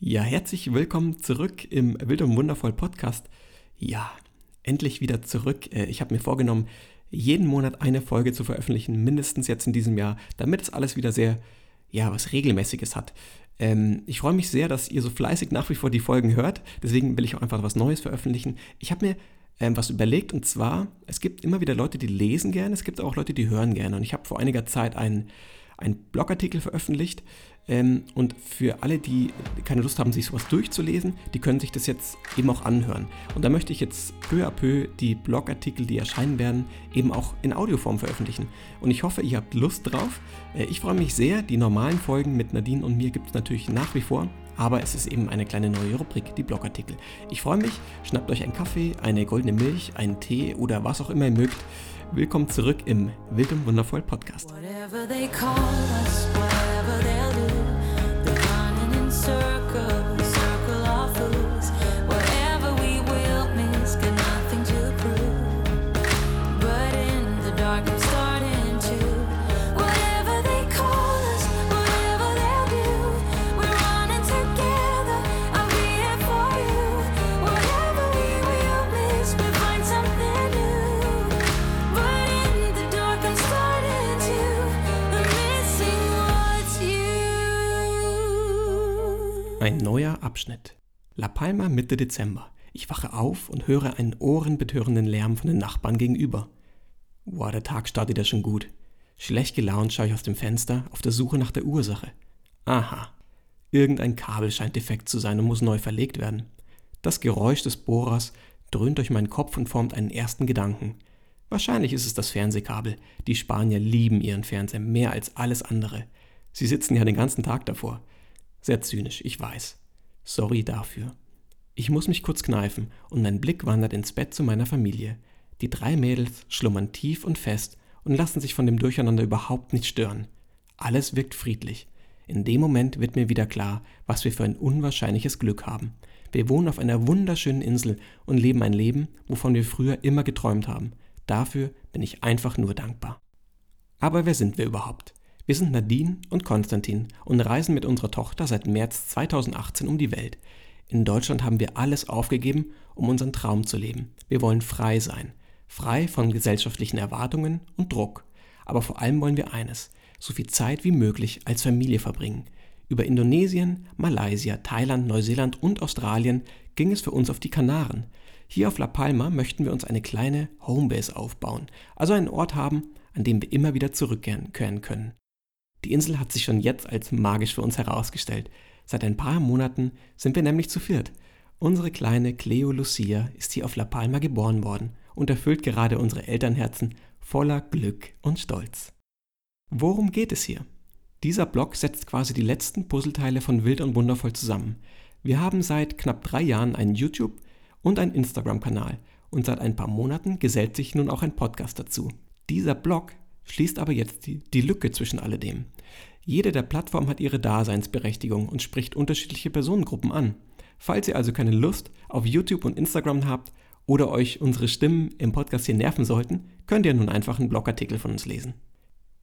Ja, herzlich willkommen zurück im Wild und Wundervoll Podcast. Ja, endlich wieder zurück. Äh, ich habe mir vorgenommen, jeden Monat eine Folge zu veröffentlichen, mindestens jetzt in diesem Jahr, damit es alles wieder sehr, ja, was Regelmäßiges hat. Ähm, ich freue mich sehr, dass ihr so fleißig nach wie vor die Folgen hört. Deswegen will ich auch einfach was Neues veröffentlichen. Ich habe mir ähm, was überlegt und zwar, es gibt immer wieder Leute, die lesen gerne, es gibt auch Leute, die hören gerne. Und ich habe vor einiger Zeit einen, einen Blogartikel veröffentlicht. Ähm, und für alle, die keine Lust haben, sich sowas durchzulesen, die können sich das jetzt eben auch anhören. Und da möchte ich jetzt peu à peu die Blogartikel, die erscheinen werden, eben auch in Audioform veröffentlichen. Und ich hoffe, ihr habt Lust drauf. Äh, ich freue mich sehr. Die normalen Folgen mit Nadine und mir gibt es natürlich nach wie vor aber es ist eben eine kleine neue Rubrik, die Blogartikel. Ich freue mich, schnappt euch einen Kaffee, eine goldene Milch, einen Tee oder was auch immer ihr mögt. Willkommen zurück im Wild und Wundervoll Podcast. Whatever they call us, Ein neuer Abschnitt. La Palma Mitte Dezember. Ich wache auf und höre einen ohrenbetörenden Lärm von den Nachbarn gegenüber. Boah, der Tag startet ja schon gut. Schlecht gelaunt schaue ich aus dem Fenster auf der Suche nach der Ursache. Aha. Irgendein Kabel scheint defekt zu sein und muss neu verlegt werden. Das Geräusch des Bohrers dröhnt durch meinen Kopf und formt einen ersten Gedanken. Wahrscheinlich ist es das Fernsehkabel. Die Spanier lieben ihren Fernseher mehr als alles andere. Sie sitzen ja den ganzen Tag davor. Sehr zynisch, ich weiß. Sorry dafür. Ich muss mich kurz kneifen und mein Blick wandert ins Bett zu meiner Familie. Die drei Mädels schlummern tief und fest und lassen sich von dem Durcheinander überhaupt nicht stören. Alles wirkt friedlich. In dem Moment wird mir wieder klar, was wir für ein unwahrscheinliches Glück haben. Wir wohnen auf einer wunderschönen Insel und leben ein Leben, wovon wir früher immer geträumt haben. Dafür bin ich einfach nur dankbar. Aber wer sind wir überhaupt? Wir sind Nadine und Konstantin und reisen mit unserer Tochter seit März 2018 um die Welt. In Deutschland haben wir alles aufgegeben, um unseren Traum zu leben. Wir wollen frei sein. Frei von gesellschaftlichen Erwartungen und Druck. Aber vor allem wollen wir eines, so viel Zeit wie möglich als Familie verbringen. Über Indonesien, Malaysia, Thailand, Neuseeland und Australien ging es für uns auf die Kanaren. Hier auf La Palma möchten wir uns eine kleine Homebase aufbauen, also einen Ort haben, an dem wir immer wieder zurückkehren können. Die Insel hat sich schon jetzt als magisch für uns herausgestellt. Seit ein paar Monaten sind wir nämlich zu viert. Unsere kleine Cleo Lucia ist hier auf La Palma geboren worden und erfüllt gerade unsere Elternherzen voller Glück und Stolz. Worum geht es hier? Dieser Blog setzt quasi die letzten Puzzleteile von Wild und Wundervoll zusammen. Wir haben seit knapp drei Jahren einen YouTube- und einen Instagram-Kanal und seit ein paar Monaten gesellt sich nun auch ein Podcast dazu. Dieser Blog schließt aber jetzt die, die Lücke zwischen alledem. Jede der Plattformen hat ihre Daseinsberechtigung und spricht unterschiedliche Personengruppen an. Falls ihr also keine Lust auf YouTube und Instagram habt oder euch unsere Stimmen im Podcast hier nerven sollten, könnt ihr nun einfach einen Blogartikel von uns lesen.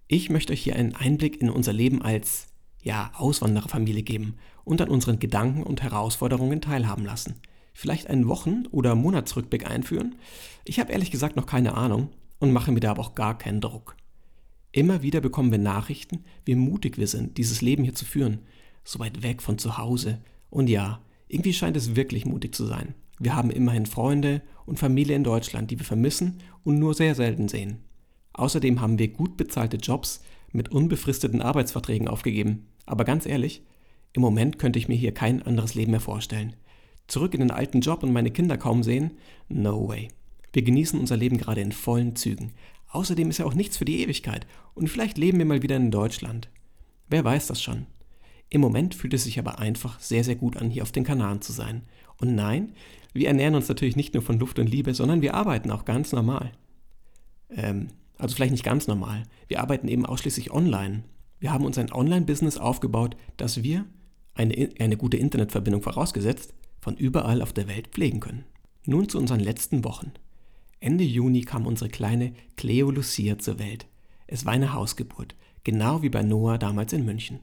Ich möchte euch hier einen Einblick in unser Leben als ja, Auswandererfamilie geben und an unseren Gedanken und Herausforderungen teilhaben lassen. Vielleicht einen Wochen- oder Monatsrückblick einführen. Ich habe ehrlich gesagt noch keine Ahnung und mache mir da aber auch gar keinen Druck. Immer wieder bekommen wir Nachrichten, wie mutig wir sind, dieses Leben hier zu führen, so weit weg von zu Hause. Und ja, irgendwie scheint es wirklich mutig zu sein. Wir haben immerhin Freunde und Familie in Deutschland, die wir vermissen und nur sehr selten sehen. Außerdem haben wir gut bezahlte Jobs mit unbefristeten Arbeitsverträgen aufgegeben. Aber ganz ehrlich, im Moment könnte ich mir hier kein anderes Leben mehr vorstellen. Zurück in den alten Job und meine Kinder kaum sehen? No way. Wir genießen unser Leben gerade in vollen Zügen. Außerdem ist ja auch nichts für die Ewigkeit und vielleicht leben wir mal wieder in Deutschland. Wer weiß das schon. Im Moment fühlt es sich aber einfach sehr, sehr gut an, hier auf den Kanaren zu sein. Und nein, wir ernähren uns natürlich nicht nur von Luft und Liebe, sondern wir arbeiten auch ganz normal. Ähm, also vielleicht nicht ganz normal. Wir arbeiten eben ausschließlich online. Wir haben uns ein Online-Business aufgebaut, das wir, eine, eine gute Internetverbindung vorausgesetzt, von überall auf der Welt pflegen können. Nun zu unseren letzten Wochen. Ende Juni kam unsere kleine Cleo Lucia zur Welt. Es war eine Hausgeburt, genau wie bei Noah damals in München.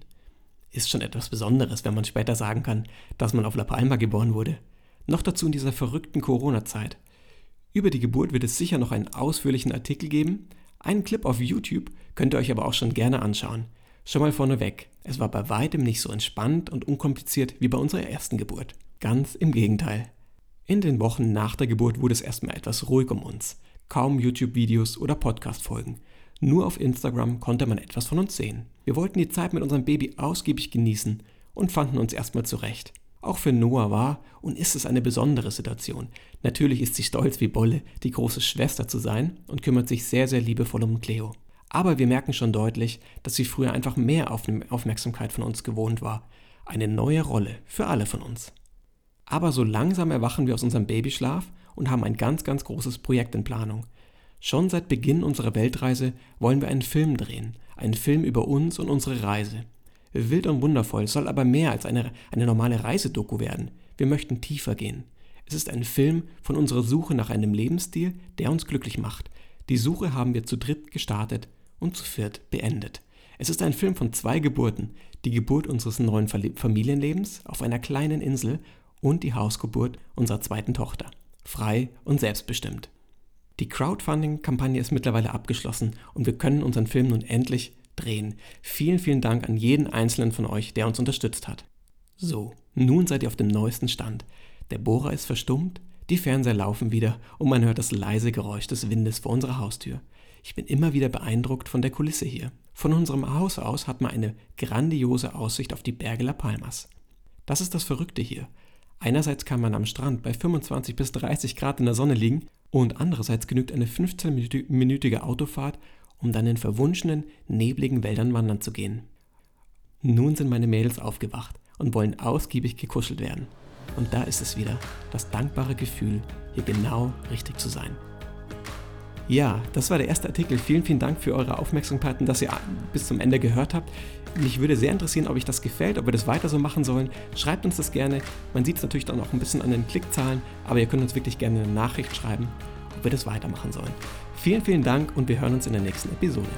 Ist schon etwas Besonderes, wenn man später sagen kann, dass man auf La Palma geboren wurde. Noch dazu in dieser verrückten Corona-Zeit. Über die Geburt wird es sicher noch einen ausführlichen Artikel geben. Einen Clip auf YouTube könnt ihr euch aber auch schon gerne anschauen. Schon mal vorneweg, es war bei weitem nicht so entspannt und unkompliziert wie bei unserer ersten Geburt. Ganz im Gegenteil. In den Wochen nach der Geburt wurde es erstmal etwas ruhig um uns. Kaum YouTube-Videos oder Podcast-Folgen. Nur auf Instagram konnte man etwas von uns sehen. Wir wollten die Zeit mit unserem Baby ausgiebig genießen und fanden uns erstmal zurecht. Auch für Noah war und ist es eine besondere Situation. Natürlich ist sie stolz wie Bolle, die große Schwester zu sein und kümmert sich sehr, sehr liebevoll um Cleo. Aber wir merken schon deutlich, dass sie früher einfach mehr Aufmerksamkeit von uns gewohnt war. Eine neue Rolle für alle von uns. Aber so langsam erwachen wir aus unserem Babyschlaf und haben ein ganz, ganz großes Projekt in Planung. Schon seit Beginn unserer Weltreise wollen wir einen Film drehen, einen Film über uns und unsere Reise. Wild und wundervoll soll aber mehr als eine, eine normale Reisedoku werden. Wir möchten tiefer gehen. Es ist ein Film von unserer Suche nach einem Lebensstil, der uns glücklich macht. Die Suche haben wir zu dritt gestartet und zu viert beendet. Es ist ein Film von zwei Geburten, die Geburt unseres neuen Familienlebens auf einer kleinen Insel und die Hausgeburt unserer zweiten Tochter. Frei und selbstbestimmt. Die Crowdfunding-Kampagne ist mittlerweile abgeschlossen und wir können unseren Film nun endlich drehen. Vielen, vielen Dank an jeden einzelnen von euch, der uns unterstützt hat. So, nun seid ihr auf dem neuesten Stand. Der Bohrer ist verstummt, die Fernseher laufen wieder und man hört das leise Geräusch des Windes vor unserer Haustür. Ich bin immer wieder beeindruckt von der Kulisse hier. Von unserem Haus aus hat man eine grandiose Aussicht auf die Berge La Palmas. Das ist das Verrückte hier. Einerseits kann man am Strand bei 25 bis 30 Grad in der Sonne liegen und andererseits genügt eine 15-minütige Autofahrt, um dann in verwunschenen, nebligen Wäldern wandern zu gehen. Nun sind meine Mädels aufgewacht und wollen ausgiebig gekuschelt werden. Und da ist es wieder, das dankbare Gefühl, hier genau richtig zu sein. Ja, das war der erste Artikel. Vielen, vielen Dank für eure Aufmerksamkeit und dass ihr bis zum Ende gehört habt. Mich würde sehr interessieren, ob euch das gefällt, ob wir das weiter so machen sollen. Schreibt uns das gerne. Man sieht es natürlich dann auch ein bisschen an den Klickzahlen, aber ihr könnt uns wirklich gerne eine Nachricht schreiben, ob wir das weitermachen sollen. Vielen, vielen Dank und wir hören uns in der nächsten Episode.